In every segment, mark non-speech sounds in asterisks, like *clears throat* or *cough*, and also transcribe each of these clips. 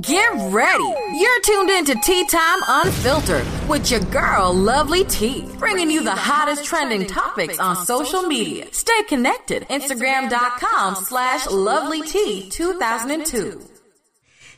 Get ready. You're tuned in to Tea Time Unfiltered with your girl, Lovely Tea, bringing you the hottest trending topics on social media. Stay connected. Instagram.com slash Lovely Tea 2002.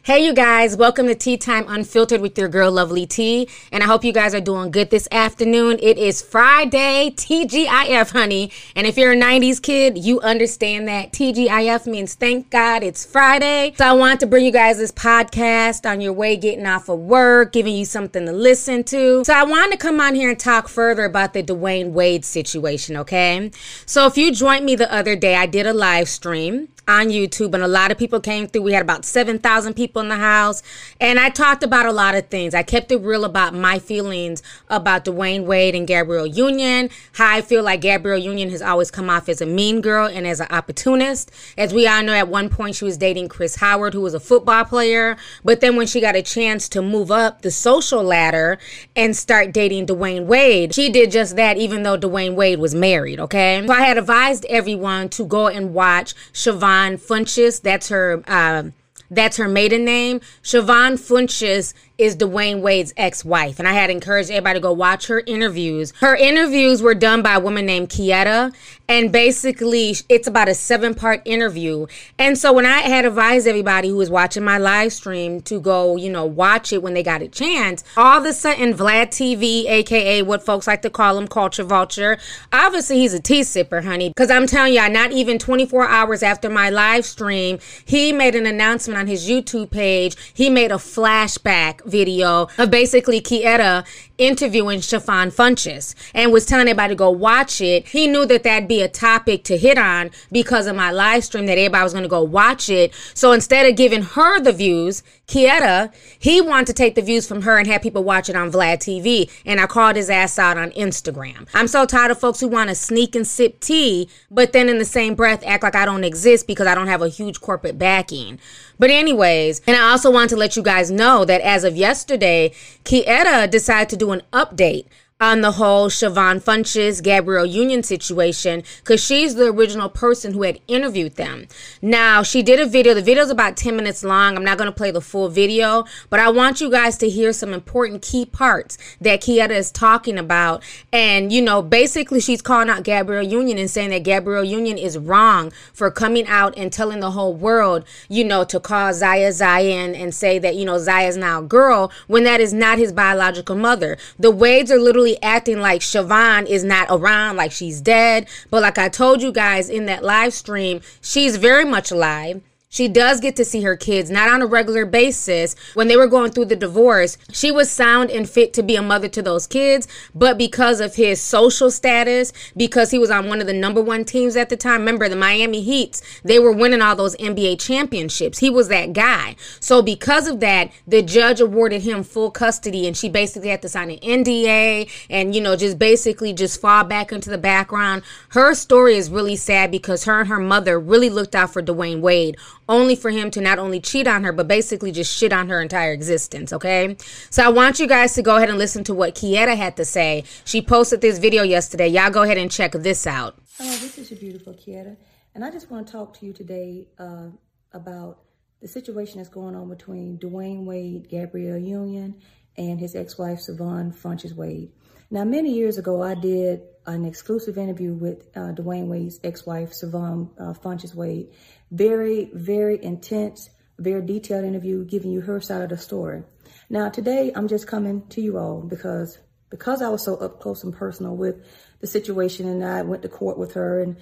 Hey, you guys, welcome to Tea Time Unfiltered with your girl, Lovely Tea. And I hope you guys are doing good this afternoon. It is Friday, TGIF, honey. And if you're a 90s kid, you understand that TGIF means thank God it's Friday. So I want to bring you guys this podcast on your way getting off of work, giving you something to listen to. So I wanted to come on here and talk further about the Dwyane Wade situation, okay? So if you joined me the other day, I did a live stream on YouTube, and a lot of people came through. We had about 7,000 people in the house, and I talked about a lot of things. I kept it real about my feelings about Dwyane Wade and Gabrielle Union, how I feel like Gabrielle Union has always come off as a mean girl and as an opportunist. As we all know, at one point she was dating Chris Howard, who was a football player, but then when she got a chance to move up the social ladder and start dating Dwyane Wade, she did just that, even though Dwyane Wade was married, okay? So I had advised everyone to go and watch Siohvaughn Siohvaughn Funches. That's her. Uh, that's her maiden name. Siohvaughn Funches is Dwyane Wade's ex-wife, and I had encouraged everybody to go watch her interviews. Her interviews were done by a woman named Kieta, and basically it's about a seven-part interview. And so when I had advised everybody who was watching my live stream to go, you know, watch it when they got a chance, all of a sudden Vlad TV, aka what folks like to call him, Culture Vulture, obviously he's a tea sipper, honey, because I'm telling y'all, not even 24 hours after my live stream, he made an announcement on his YouTube page. He made a flashback video of basically Kieta interviewing Siohvaughn Funches and was telling everybody to go watch it. He knew that that'd be a topic to hit on because of my live stream that everybody was going to go watch it. So instead of giving her the views, Kieta, he wanted to take the views from her and have people watch it on Vlad TV. And I called his ass out on Instagram. I'm so tired of folks who want to sneak and sip tea, but then in the same breath act like I don't exist because I don't have a huge corporate backing. But anyways, and I also want to let you guys know that as of yesterday, Kieta decided to do an update on the whole Siohvaughn Funches, Gabrielle Union situation because she's the original person who had interviewed them. Now, she did a video. The video is about 10 minutes long. I'm not going to play the full video, but I want you guys to hear some important key parts that Kieta is talking about. And, you know, basically, she's calling out Gabrielle Union and saying that Gabrielle Union is wrong for coming out and telling the whole world, you know, to call Zaya Zion and say that, you know, Zaya's now a girl when that is not his biological mother. The Wades are literally acting like Siohvaughn is not around, like she's dead. But like I told you guys in that live stream, she's very much alive. She does get to see her kids, not on a regular basis. When they were going through the divorce, she was sound and fit to be a mother to those kids. But because of his social status, because he was on one of the number one teams at the time, remember the Miami Heats, they were winning all those NBA championships. He was that guy. So because of that, the judge awarded him full custody and she basically had to sign an NDA and, you know, just basically just fall back into the background. Her story is really sad because her and her mother really looked out for Dwyane Wade only for him to not only cheat on her, but basically just shit on her entire existence, okay? So I want you guys to go ahead and listen to what Kieta had to say. She posted this video yesterday. Y'all go ahead and check this out. Hello, this is your beautiful Kieta, and I just want to talk to you today uh, about the situation that's going on between Dwyane Wade, Gabrielle Union, and his ex-wife, Siohvaughn Funches Wade. Now, many years ago, I did an exclusive interview with uh, Dwyane Wade's ex-wife, Siohvaughn uh, Funches Wade. Very, very intense, very detailed interview, giving you her side of the story. Now, today, I'm just coming to you all because because I was so up close and personal with the situation, and I went to court with her and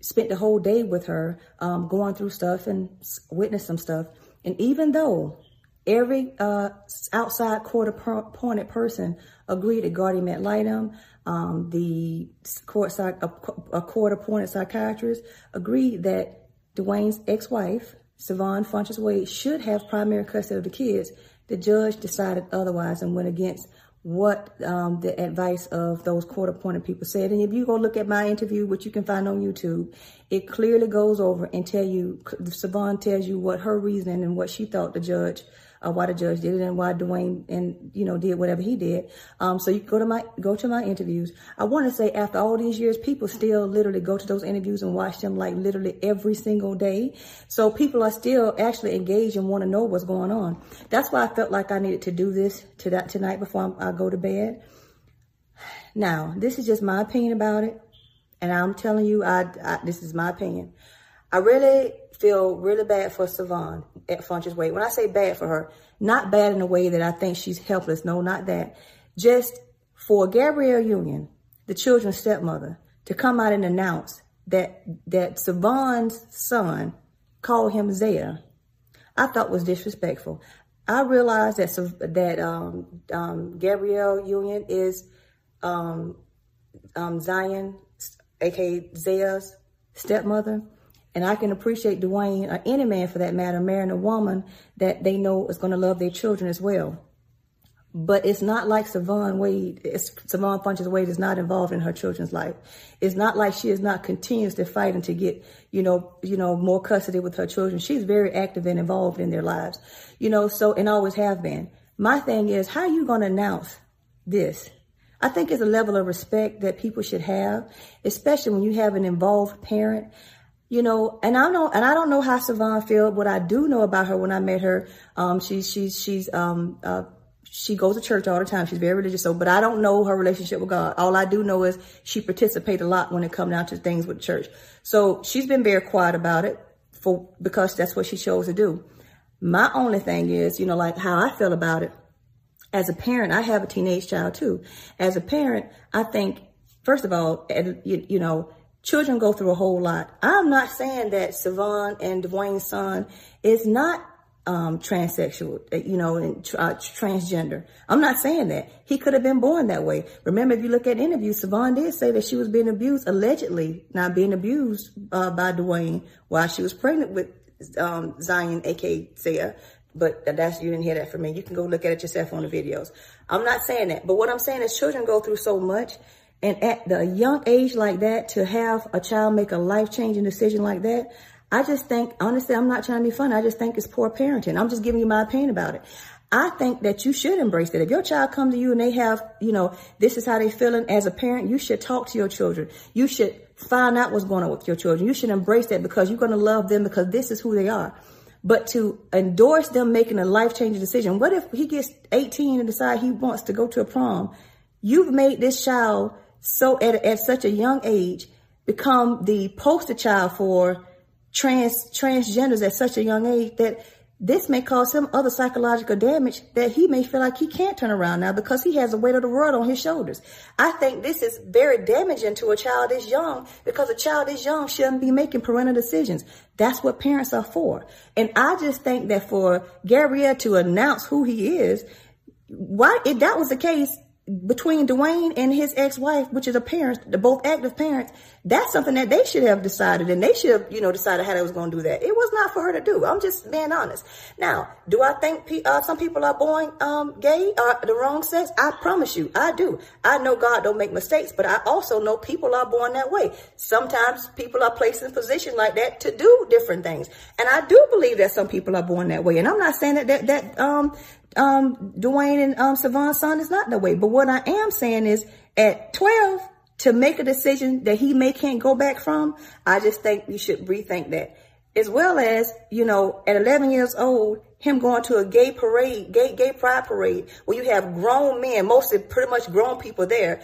spent the whole day with her, um, going through stuff and witnessed some stuff. And even though every uh, outside court appointed person agreed that Guardian ad litem, um, the court court appointed psychiatrist agreed that Dwyane's ex-wife, Siohvaughn Funches Wade, should have primary custody of the kids. The judge decided otherwise and went against what um, the advice of those court appointed people said. And if you go look at my interview, which you can find on YouTube, It clearly goes over and tell you, Siohvaughn tells you what her reasoning and what she thought the judge uh, why the judge did it and why Dwyane and you know did whatever he did. Um, so you go to my go to my interviews. I want to say after all these years, people still literally go to those interviews and watch them like literally every single day. So people are still actually engaged and want to know what's going on. That's why I felt like I needed to do this to that tonight before I, I go to bed. Now, this is just my opinion about it. And I'm telling you, I, I this is my opinion. I really feel really bad for Siohvaughn at Funches Wade. When I say bad for her, not bad in a way that I think she's helpless. No, not that. Just for Gabrielle Union, the children's stepmother, to come out and announce that that Siohvaughn's son called him Zaya, I thought was disrespectful. I realized that that um, um, Gabrielle Union is um, um Zion, aka Zaya's stepmother. And I can appreciate Dwyane, or any man for that matter, marrying a woman that they know is going to love their children as well. But it's not like Siohvaughn Wade, it's, Siohvaughn Funches Wade is not involved in her children's life. It's not like she is not continuously fighting to get, you know, you know, more custody with her children. She's very active and involved in their lives, you know, so, and always have been. My thing is, how are you going to announce this? I think it's a level of respect that people should have, especially when you have an involved parent you know, and I know, and I don't know how Siohvaughn feel. What I do know about her when I met her, um, she's, she's, she's, um, uh, she goes to church all the time. She's very religious. So, but I don't know her relationship with God. All I do know is she participates a lot when it comes down to things with church. So she's been very quiet about it for, because that's what she chose to do. My only thing is, you know, like how I feel about it. As a parent, I have a teenage child too. As a parent, I think, first of all, you, you know, children go through a whole lot. I'm not saying that Siohvaughn and Dwyane's son is not um, transsexual, uh, you know, and uh, transgender. I'm not saying that. He could have been born that way. Remember, if you look at interviews, Siohvaughn did say that she was being abused, allegedly not being abused uh, by Dwyane while she was pregnant with um, Zion, aka Zaya. But that's you didn't hear that from me. You can go look at it yourself on the videos. I'm not saying that. But what I'm saying is children go through so much and at the young age like that, to have a child make a life-changing decision like that, I just think, honestly, I'm not trying to be funny. I just think it's poor parenting. I'm just giving you my opinion about it. I think that you should embrace it. If your child comes to you and they have, you know, this is how they feeling as a parent, you should talk to your children. You should find out what's going on with your children. You should embrace that because you're going to love them because this is who they are. But to endorse them making a life-changing decision, what if he gets 18 and decide he wants to go to a prom? You've made this child so at, at such a young age become the poster child for trans transgenders at such a young age that this may cause him other psychological damage that he may feel like he can't turn around now because he has the weight of the world on his shoulders. I think this is very damaging to a child this young because a child this young shouldn't be making parental decisions. That's what parents are for. And I just think that for Gabrielle to announce who he is, why if that was the case, between Dwyane and his ex-wife, which is a parent, the both active parents, that's something that they should have decided and they should have, you know, decided how they was going to do that. It was not for her to do. I'm just being honest. Now, do I think uh, some people are born um, gay or the wrong sex? I promise you, I do. I know God don't make mistakes, but I also know people are born that way. Sometimes people are placed in positions like that to do different things. And I do believe that some people are born that way. And I'm not saying that, that, that um, um, Dwyane and um, Siohvaughn's son is not that way. But what I am saying is at 12, to make a decision that he may can't go back from, I just think you should rethink that. As well as, you know, at 11 years old, him going to a gay parade, gay, gay pride parade, where you have grown men, mostly pretty much grown people there,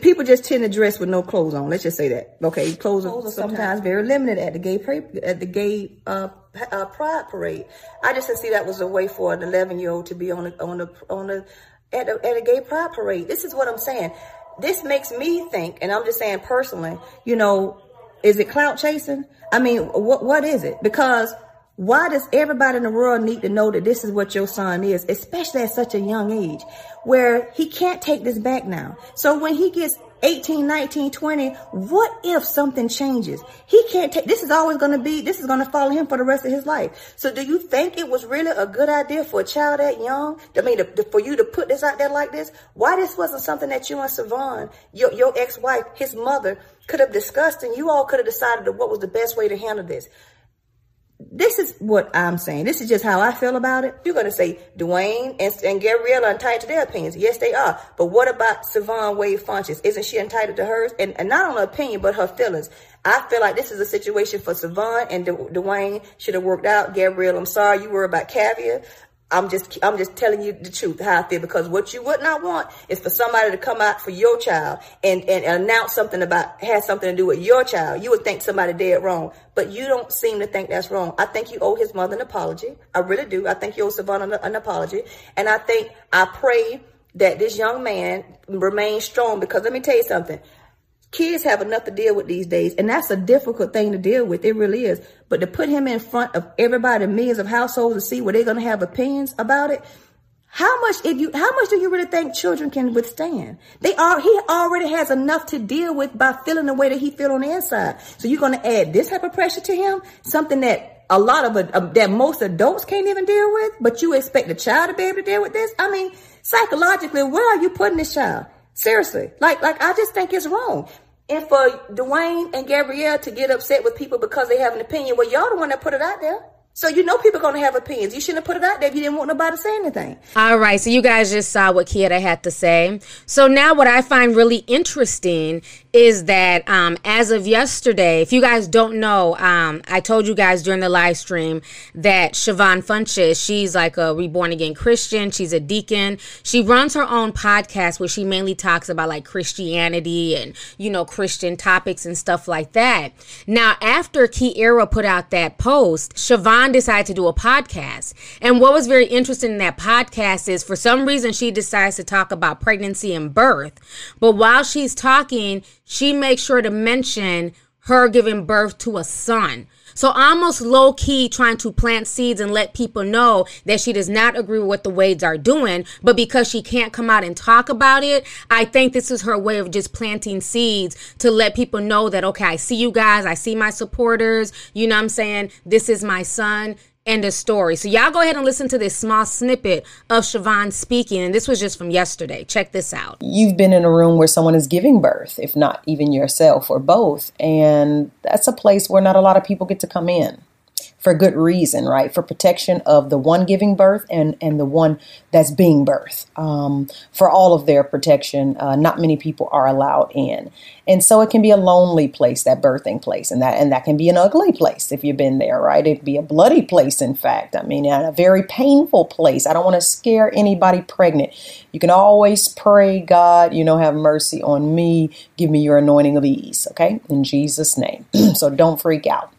people just tend to dress with no clothes on. Let's just say that. Okay, clothes, clothes are sometimes very limited at the gay at the gay uh, uh, pride parade. I just didn't see that was a way for an 11 year old to be on a, on a, on a at a at a gay pride parade. This is what I'm saying. This makes me think, and I'm just saying personally. You know, is it clout chasing? I mean, what what is it? Because Why does everybody in the world need to know that this is what your son is, especially at such a young age, where he can't take this back now? So when he gets 18, 19, 20, what if something changes? He can't take, this is always going to be, this is going to follow him for the rest of his life. So do you think it was really a good idea for a child that young? I mean, to, to, for you to put this out there like this? Why this wasn't something that you and Siohvaughn, your, your ex-wife, his mother, could have discussed and you all could have decided what was the best way to handle this? This is what I'm saying. This is just how I feel about it. You're going to say Dwyane and, and Gabrielle are entitled to their opinions. Yes, they are. But what about Siohvaughn Wade Funches? Isn't she entitled to hers? And, and not only opinion, but her feelings. I feel like this is a situation for Siohvaughn and Dwyane should have worked out. Gabrielle, I'm sorry you were about caviar. I'm just I'm just telling you the truth how I feel because what you would not want is for somebody to come out for your child and, and announce something about has something to do with your child. You would think somebody did wrong, but you don't seem to think that's wrong. I think you owe his mother an apology. I really do. I think you owe Siohvaughn an, an apology, and I think I pray that this young man remains strong because let me tell you something. Kids have enough to deal with these days, and that's a difficult thing to deal with. It really is. But to put him in front of everybody, millions of households to see where they're going to have opinions about it, how much if you how much do you really think children can withstand? They are he already has enough to deal with by feeling the way that he feel on the inside. So you're going to add this type of pressure to him, something that a lot of uh, that most adults can't even deal with, but you expect the child to be able to deal with this? I mean, psychologically, where are you putting this child? Seriously, like like I just think it's wrong. And for Dwyane and Gabrielle to get upset with people because they have an opinion, well, y'all the one that put it out there. So you know people to have opinions. You shouldn't have put it out there if you didn't want nobody to say anything. All right. So you guys just saw what Kieta had to say. So now what I find really interesting is that um, as of yesterday, if you guys don't know, um, I told you guys during the live stream that Siohvaughn Funches, she's like a reborn again Christian. She's a deacon. She runs her own podcast where she mainly talks about like Christianity and, you know, Christian topics and stuff like that. Now, after Kiera put out that post, Siohvaughn decided to do a podcast. And what was very interesting in that podcast is for some reason she decides to talk about pregnancy and birth. But while she's talking, she makes sure to mention her giving birth to a son. So almost low key trying to plant seeds and let people know that she does not agree with what the Wades are doing, but because she can't come out and talk about it, I think this is her way of just planting seeds to let people know that okay, I see you guys, I see my supporters, you know what I'm saying? This is my son. End of story. So y'all go ahead and listen to this small snippet of Siohvaughn speaking, and this was just from yesterday. Check this out. You've been in a room where someone is giving birth, if not even yourself or both, and that's a place where not a lot of people get to come in for good reason, right? For protection of the one giving birth and, and the one that's being birthed. Um, for all of their protection, uh, not many people are allowed in. And so it can be a lonely place, that birthing place, and that and that can be an ugly place if you've been there, right? It'd be a bloody place, in fact. I mean, a very painful place. I don't want to scare anybody pregnant. You can always pray, God, you know, have mercy on me. Give me your anointing of ease, okay? In Jesus' name. *clears throat* so don't freak out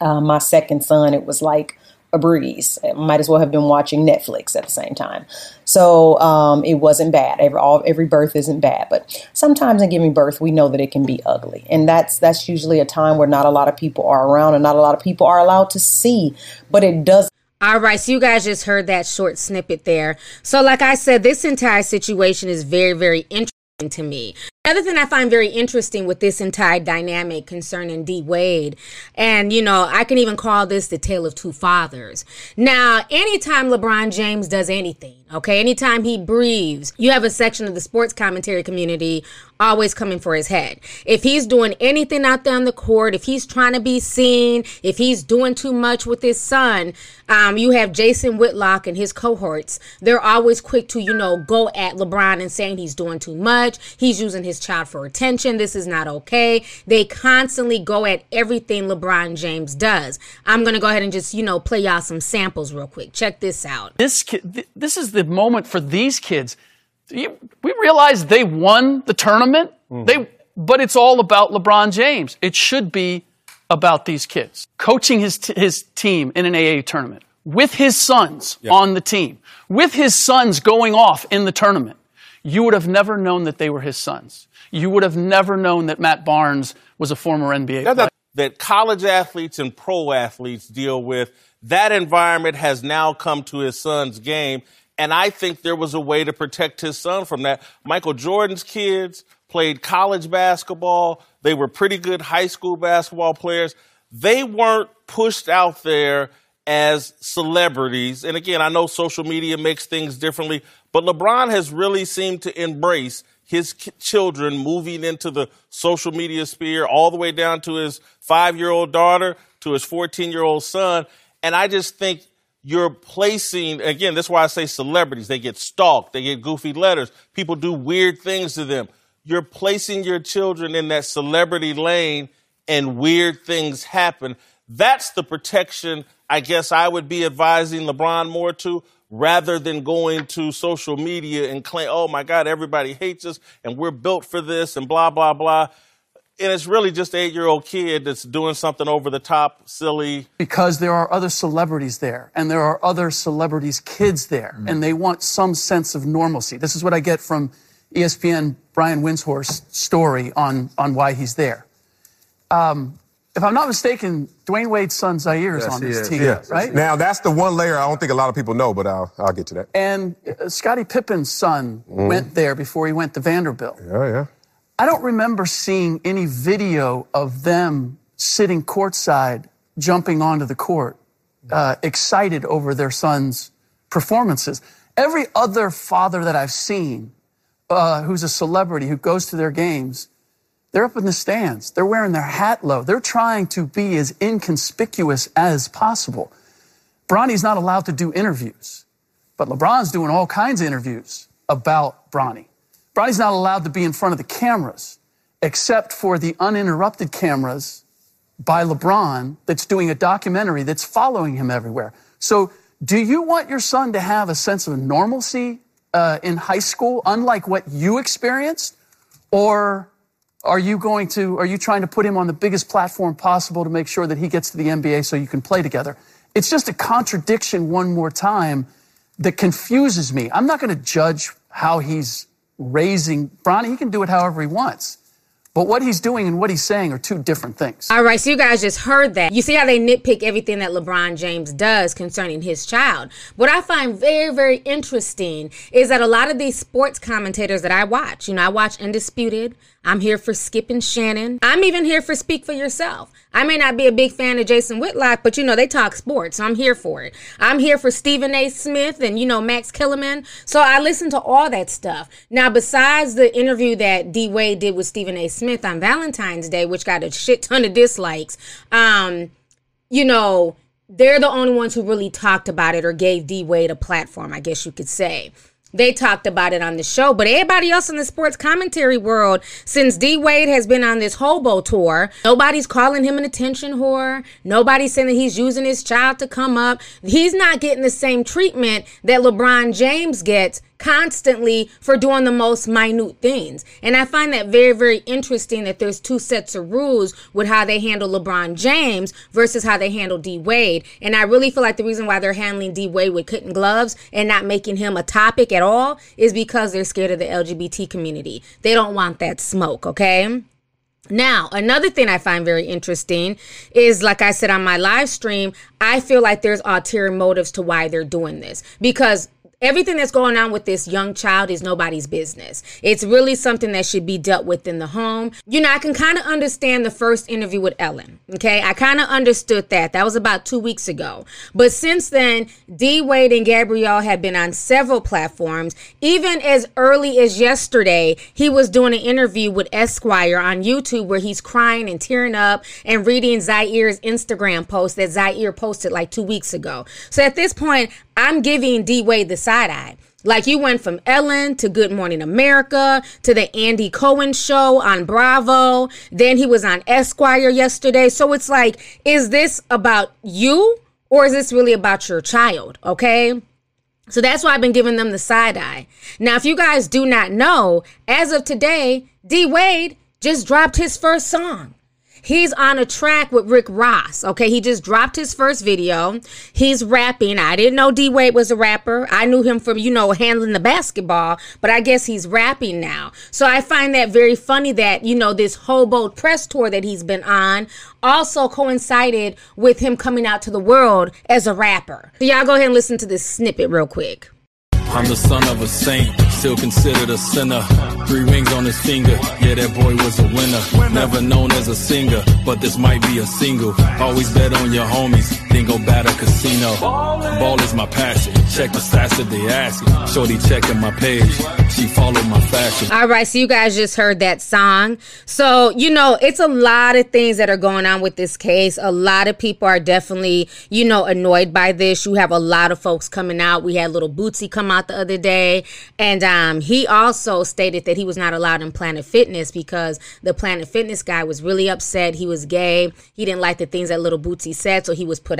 uh, my second son, it was like a breeze. I might as well have been watching Netflix at the same time. So um, it wasn't bad. Every all, every birth isn't bad, but sometimes in giving birth, we know that it can be ugly, and that's that's usually a time where not a lot of people are around, and not a lot of people are allowed to see. But it does. All right, so you guys just heard that short snippet there. So, like I said, this entire situation is very, very interesting to me. Another thing I find very interesting with this entire dynamic concerning D Wade, and you know, I can even call this the tale of two fathers. Now, anytime LeBron James does anything, okay, anytime he breathes, you have a section of the sports commentary community always coming for his head. If he's doing anything out there on the court, if he's trying to be seen, if he's doing too much with his son, um, you have Jason Whitlock and his cohorts. They're always quick to, you know, go at LeBron and saying he's doing too much, he's using his his child for attention. This is not okay. They constantly go at everything LeBron James does. I'm going to go ahead and just, you know, play y'all some samples real quick. Check this out. This kid, this is the moment for these kids. we realize they won the tournament. Mm-hmm. They, but it's all about LeBron James. It should be about these kids coaching his t- his team in an AA tournament with his sons yep. on the team, with his sons going off in the tournament you would have never known that they were his sons. You would have never known that Matt Barnes was a former NBA player. That, that college athletes and pro athletes deal with That environment has now come to his son's game. And I think there was a way to protect his son from that. Michael Jordan's kids played college basketball. They were pretty good high school basketball players. They weren't pushed out there as celebrities. And again, I know social media makes things differently, but LeBron has really seemed to embrace his children moving into the social media sphere all the way down to his five year old daughter to his 14 year old son. And I just think you're placing, again, that's why I say celebrities. They get stalked. They get goofy letters. People do weird things to them. You're placing your children in that celebrity lane and weird things happen. That's the protection I guess I would be advising LeBron more to rather than going to social media and claim, oh my God, everybody hates us and we're built for this and blah, blah, blah. And it's really just an eight year old kid that's doing something over the top, silly. Because there are other celebrities there and there are other celebrities' kids there mm-hmm. and they want some sense of normalcy. This is what I get from ESPN Brian Windhorst's story on, on why he's there. Um, if I'm not mistaken, Dwayne Wade's son Zaire is yes, on this is. team, yeah. right? Now that's the one layer I don't think a lot of people know, but I'll I'll get to that. And uh, Scottie Pippen's son mm. went there before he went to Vanderbilt. Yeah, yeah. I don't remember seeing any video of them sitting courtside, jumping onto the court, uh, excited over their son's performances. Every other father that I've seen, uh, who's a celebrity who goes to their games they're up in the stands. They're wearing their hat low. They're trying to be as inconspicuous as possible. Bronny's not allowed to do interviews, but LeBron's doing all kinds of interviews about Bronny. Bronny's not allowed to be in front of the cameras, except for the uninterrupted cameras by LeBron that's doing a documentary that's following him everywhere. So, do you want your son to have a sense of normalcy uh, in high school, unlike what you experienced? Or are you going to, are you trying to put him on the biggest platform possible to make sure that he gets to the NBA so you can play together? It's just a contradiction one more time that confuses me. I'm not going to judge how he's raising Bronny. He can do it however he wants. But what he's doing and what he's saying are two different things. All right, so you guys just heard that. You see how they nitpick everything that LeBron James does concerning his child. What I find very, very interesting is that a lot of these sports commentators that I watch, you know, I watch Undisputed, I'm here for Skip and Shannon. I'm even here for Speak for Yourself. I may not be a big fan of Jason Whitlock, but you know, they talk sports, so I'm here for it. I'm here for Stephen A. Smith and, you know, Max Kellerman. So I listen to all that stuff. Now, besides the interview that D Wade did with Stephen A. Smith on Valentine's Day, which got a shit ton of dislikes, um, you know, they're the only ones who really talked about it or gave D Wade a platform, I guess you could say they talked about it on the show. But everybody else in the sports commentary world, since D Wade has been on this hobo tour, nobody's calling him an attention whore. Nobody's saying that he's using his child to come up. He's not getting the same treatment that LeBron James gets constantly for doing the most minute things. And I find that very, very interesting that there's two sets of rules with how they handle LeBron James versus how they handle D Wade. And I really feel like the reason why they're handling D Wade with kitten gloves and not making him a topic at all is because they're scared of the LGBT community. They don't want that smoke, okay? Now, another thing I find very interesting is, like I said on my live stream, I feel like there's ulterior motives to why they're doing this. Because everything that's going on with this young child is nobody's business. It's really something that should be dealt with in the home. You know, I can kind of understand the first interview with Ellen. Okay. I kind of understood that. That was about two weeks ago. But since then, D Wade and Gabrielle have been on several platforms. Even as early as yesterday, he was doing an interview with Esquire on YouTube where he's crying and tearing up and reading Zaire's Instagram post that Zaire posted like two weeks ago. So at this point, I'm giving D Wade the side eye. Like you went from Ellen to Good Morning America to the Andy Cohen show on Bravo. Then he was on Esquire yesterday. So it's like, is this about you or is this really about your child? Okay. So that's why I've been giving them the side eye. Now, if you guys do not know, as of today, D Wade just dropped his first song. He's on a track with Rick Ross. Okay, he just dropped his first video. He's rapping. I didn't know D Wade was a rapper. I knew him from, you know, handling the basketball, but I guess he's rapping now. So I find that very funny that, you know, this Hobo press tour that he's been on also coincided with him coming out to the world as a rapper. So y'all go ahead and listen to this snippet real quick. I'm the son of a saint, still considered a sinner. Three rings on his finger, yeah, that boy was a winner. Never known as a singer, but this might be a single. Always bet on your homies, go casino. Ball is my passion, check the stats if they ask it. Shorty checking my page, she follow my fashion. All right, so you guys just heard that song. So, you know, it's a lot of things that are going on with this case. A lot of people are definitely, you know, annoyed by this. You have a lot of folks coming out. We had little Bootsy come out the other day, and um, he also stated that he was not allowed in Planet Fitness because the Planet Fitness guy was really upset. He was gay. He didn't like the things that Little Bootsy said, so he was put.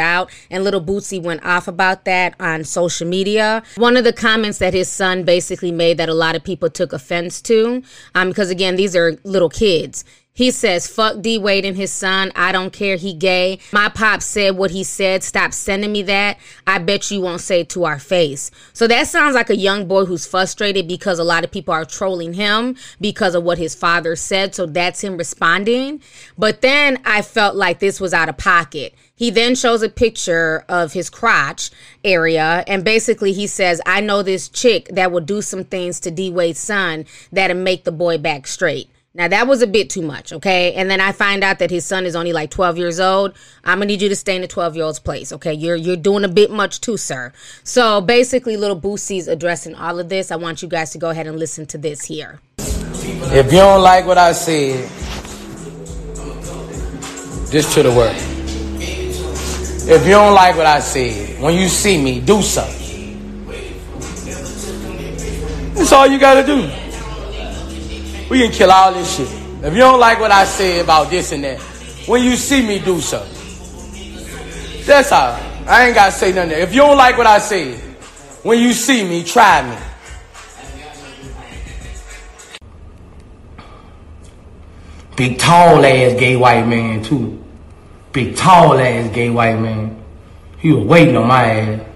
And Little Bootsy went off about that on social media. One of the comments that his son basically made that a lot of people took offense to, um, because again, these are little kids. He says, fuck D Wade and his son. I don't care. He gay. My pop said what he said. Stop sending me that. I bet you won't say to our face. So that sounds like a young boy who's frustrated because a lot of people are trolling him because of what his father said. So that's him responding. But then I felt like this was out of pocket. He then shows a picture of his crotch area, and basically he says, I know this chick that will do some things to D Wade's son that'll make the boy back straight. Now that was a bit too much, okay? And then I find out that his son is only like 12 years old. I'm gonna need you to stay in the 12 year old's place, okay? You're you're doing a bit much too, sir. So basically, little Boosie's addressing all of this. I want you guys to go ahead and listen to this here. If you don't like what I said, just to the word. If you don't like what I said, when you see me, do something. That's all you gotta do. We can kill all this shit. If you don't like what I say about this and that, when you see me do something, that's all. I ain't gotta say nothing. If you don't like what I say, when you see me, try me. Big tall ass gay white man too. Big tall ass gay white man. He was waiting on my ass.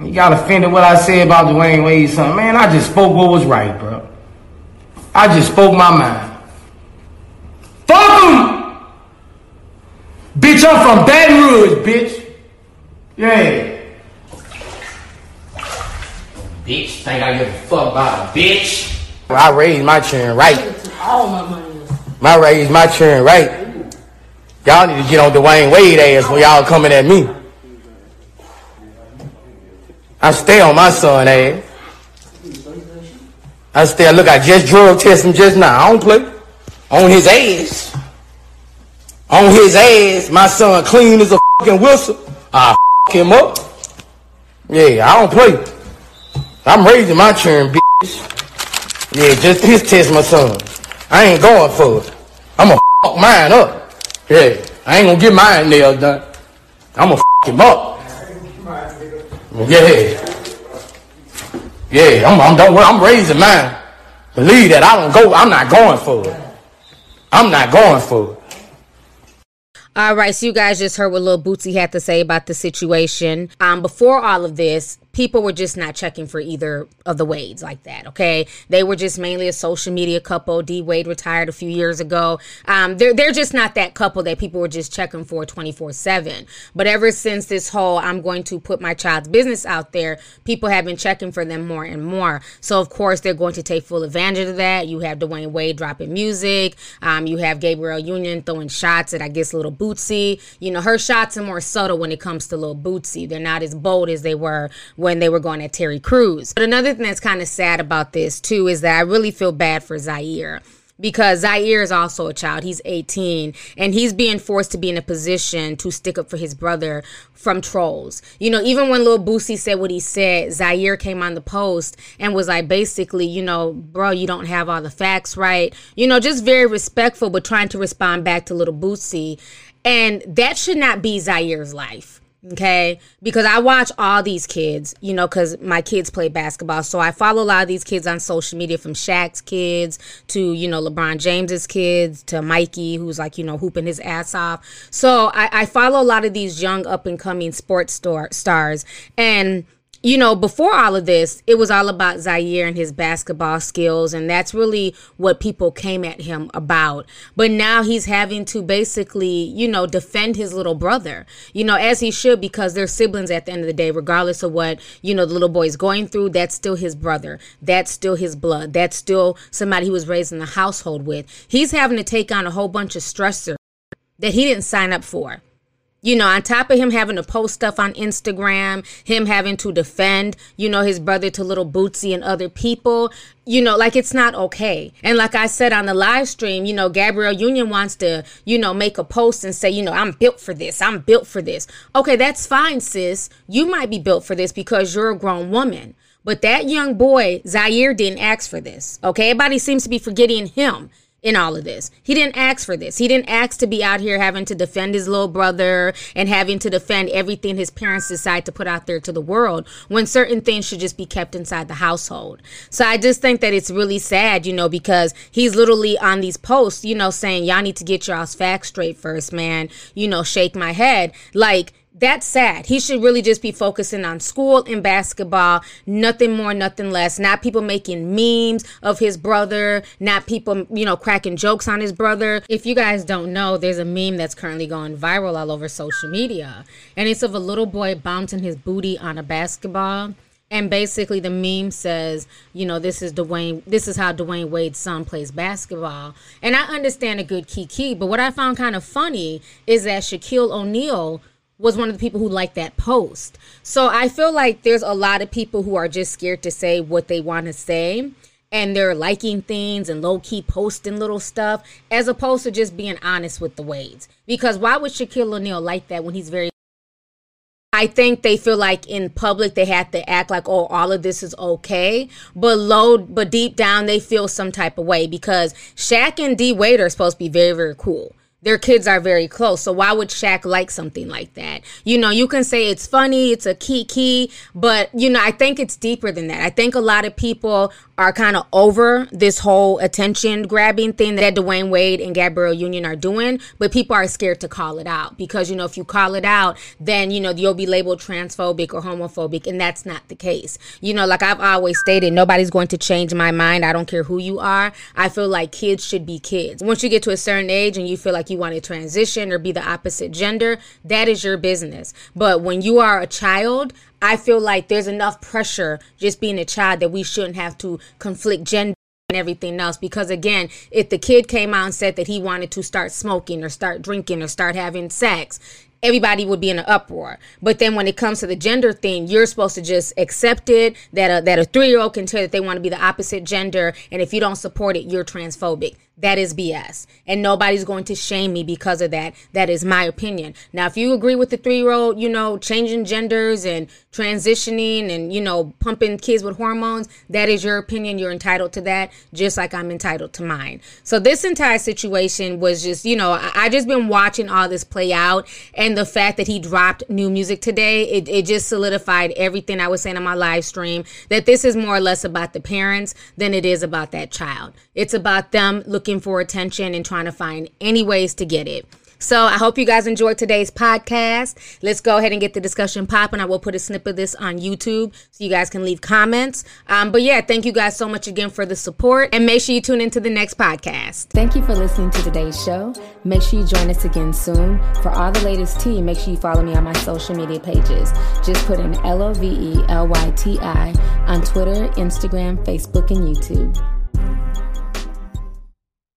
He got offended what I said about Dwyane Wade son. Man, I just spoke what was right, bro. I just spoke my mind. Fuck him! Bitch, I'm from Baton Rouge, bitch. Yeah. Bitch, think I give a fuck about a bitch. I raised my children right. All my money. I raised my children right. Y'all need to get on Dwyane Wade ass when y'all coming at me. I stay on my son ass. I stay, look, I just drug test him just now. I don't play. On his ass. On his ass. My son clean as a fucking whistle. I f him up. Yeah, I don't play. I'm raising my children, bitch. Yeah, just his test my son. I ain't going for it. I'm gonna fuck mine up. Yeah, I ain't gonna get mine nails done. I'm gonna fuck him up. Yeah. Yeah, I'm, I'm, don't I'm raising mine. Believe that I don't go, I'm not going for it. I'm not going for it. All right, so you guys just heard what Lil Bootsy had to say about the situation. Um, before all of this, people were just not checking for either of the Wades like that. Okay, they were just mainly a social media couple. D Wade retired a few years ago. Um, they're they're just not that couple that people were just checking for twenty four seven. But ever since this whole I'm going to put my child's business out there, people have been checking for them more and more. So of course they're going to take full advantage of that. You have Dwyane Wade dropping music. Um, you have Gabrielle Union throwing shots at I guess little Bootsy. You know her shots are more subtle when it comes to little Bootsy. They're not as bold as they were when they were going at Terry Crews. But another thing that's kind of sad about this too is that I really feel bad for Zaire because Zaire is also a child. He's 18 and he's being forced to be in a position to stick up for his brother from trolls. You know, even when Lil Boosie said what he said, Zaire came on the post and was like, basically, you know, bro, you don't have all the facts right. You know, just very respectful, but trying to respond back to Little Boosie. And that should not be Zaire's life. Okay, because I watch all these kids, you know, because my kids play basketball. So I follow a lot of these kids on social media from Shaq's kids to, you know, LeBron James's kids to Mikey, who's like, you know, hooping his ass off. So I, I follow a lot of these young up and coming sports star, stars. And you know, before all of this, it was all about Zaire and his basketball skills, and that's really what people came at him about. But now he's having to basically, you know, defend his little brother, you know, as he should, because they're siblings at the end of the day, regardless of what, you know, the little boy is going through, that's still his brother. That's still his blood. That's still somebody he was raised in the household with. He's having to take on a whole bunch of stressor that he didn't sign up for you know, on top of him having to post stuff on Instagram, him having to defend, you know, his brother to little Bootsy and other people, you know, like it's not okay. And like I said on the live stream, you know, Gabrielle Union wants to, you know, make a post and say, you know, I'm built for this. I'm built for this. Okay, that's fine, sis. You might be built for this because you're a grown woman. But that young boy, Zaire, didn't ask for this. Okay, everybody seems to be forgetting him in all of this. He didn't ask for this. He didn't ask to be out here having to defend his little brother and having to defend everything his parents decide to put out there to the world when certain things should just be kept inside the household. So I just think that it's really sad, you know, because he's literally on these posts, you know, saying, y'all need to get y'all's facts straight first, man. You know, shake my head. Like, that's sad. He should really just be focusing on school and basketball, nothing more, nothing less. Not people making memes of his brother, not people, you know, cracking jokes on his brother. If you guys don't know, there's a meme that's currently going viral all over social media, and it's of a little boy bouncing his booty on a basketball. And basically, the meme says, you know, this is Dwyane. this is how Dwyane Wade's son plays basketball. And I understand a good kiki, but what I found kind of funny is that Shaquille O'Neal was one of the people who liked that post. So I feel like there's a lot of people who are just scared to say what they want to say and they're liking things and low key posting little stuff as opposed to just being honest with the Wades. Because why would Shaquille O'Neal like that when he's very I think they feel like in public they have to act like, oh, all of this is okay. But low, but deep down they feel some type of way because Shaq and D Wade are supposed to be very, very cool their kids are very close. So why would Shaq like something like that? You know, you can say it's funny, it's a kiki, but you know, I think it's deeper than that. I think a lot of people are kind of over this whole attention grabbing thing that Dwyane Wade and Gabrielle Union are doing, but people are scared to call it out because you know, if you call it out, then you know, you'll be labeled transphobic or homophobic, and that's not the case. You know, like I've always stated, nobody's going to change my mind. I don't care who you are. I feel like kids should be kids. Once you get to a certain age and you feel like you want to transition or be the opposite gender, that is your business. But when you are a child, I feel like there's enough pressure just being a child that we shouldn't have to conflict gender and everything else because again if the kid came out and said that he wanted to start smoking or start drinking or start having sex everybody would be in an uproar. But then when it comes to the gender thing, you're supposed to just accept it that a, that a three year old can tell that they want to be the opposite gender, and if you don't support it, you're transphobic. That is BS. And nobody's going to shame me because of that. That is my opinion. Now, if you agree with the three year old, you know, changing genders and transitioning and, you know, pumping kids with hormones, that is your opinion. You're entitled to that, just like I'm entitled to mine. So, this entire situation was just, you know, I, I just been watching all this play out. And the fact that he dropped new music today, it, it just solidified everything I was saying on my live stream that this is more or less about the parents than it is about that child. It's about them looking looking for attention and trying to find any ways to get it. So I hope you guys enjoyed today's podcast. Let's go ahead and get the discussion popping. I will put a snip of this on YouTube so you guys can leave comments. Um, but yeah, thank you guys so much again for the support and make sure you tune into the next podcast. Thank you for listening to today's show. Make sure you join us again soon. For all the latest tea, make sure you follow me on my social media pages. Just put in L O V E L Y T I on Twitter, Instagram, Facebook, and YouTube.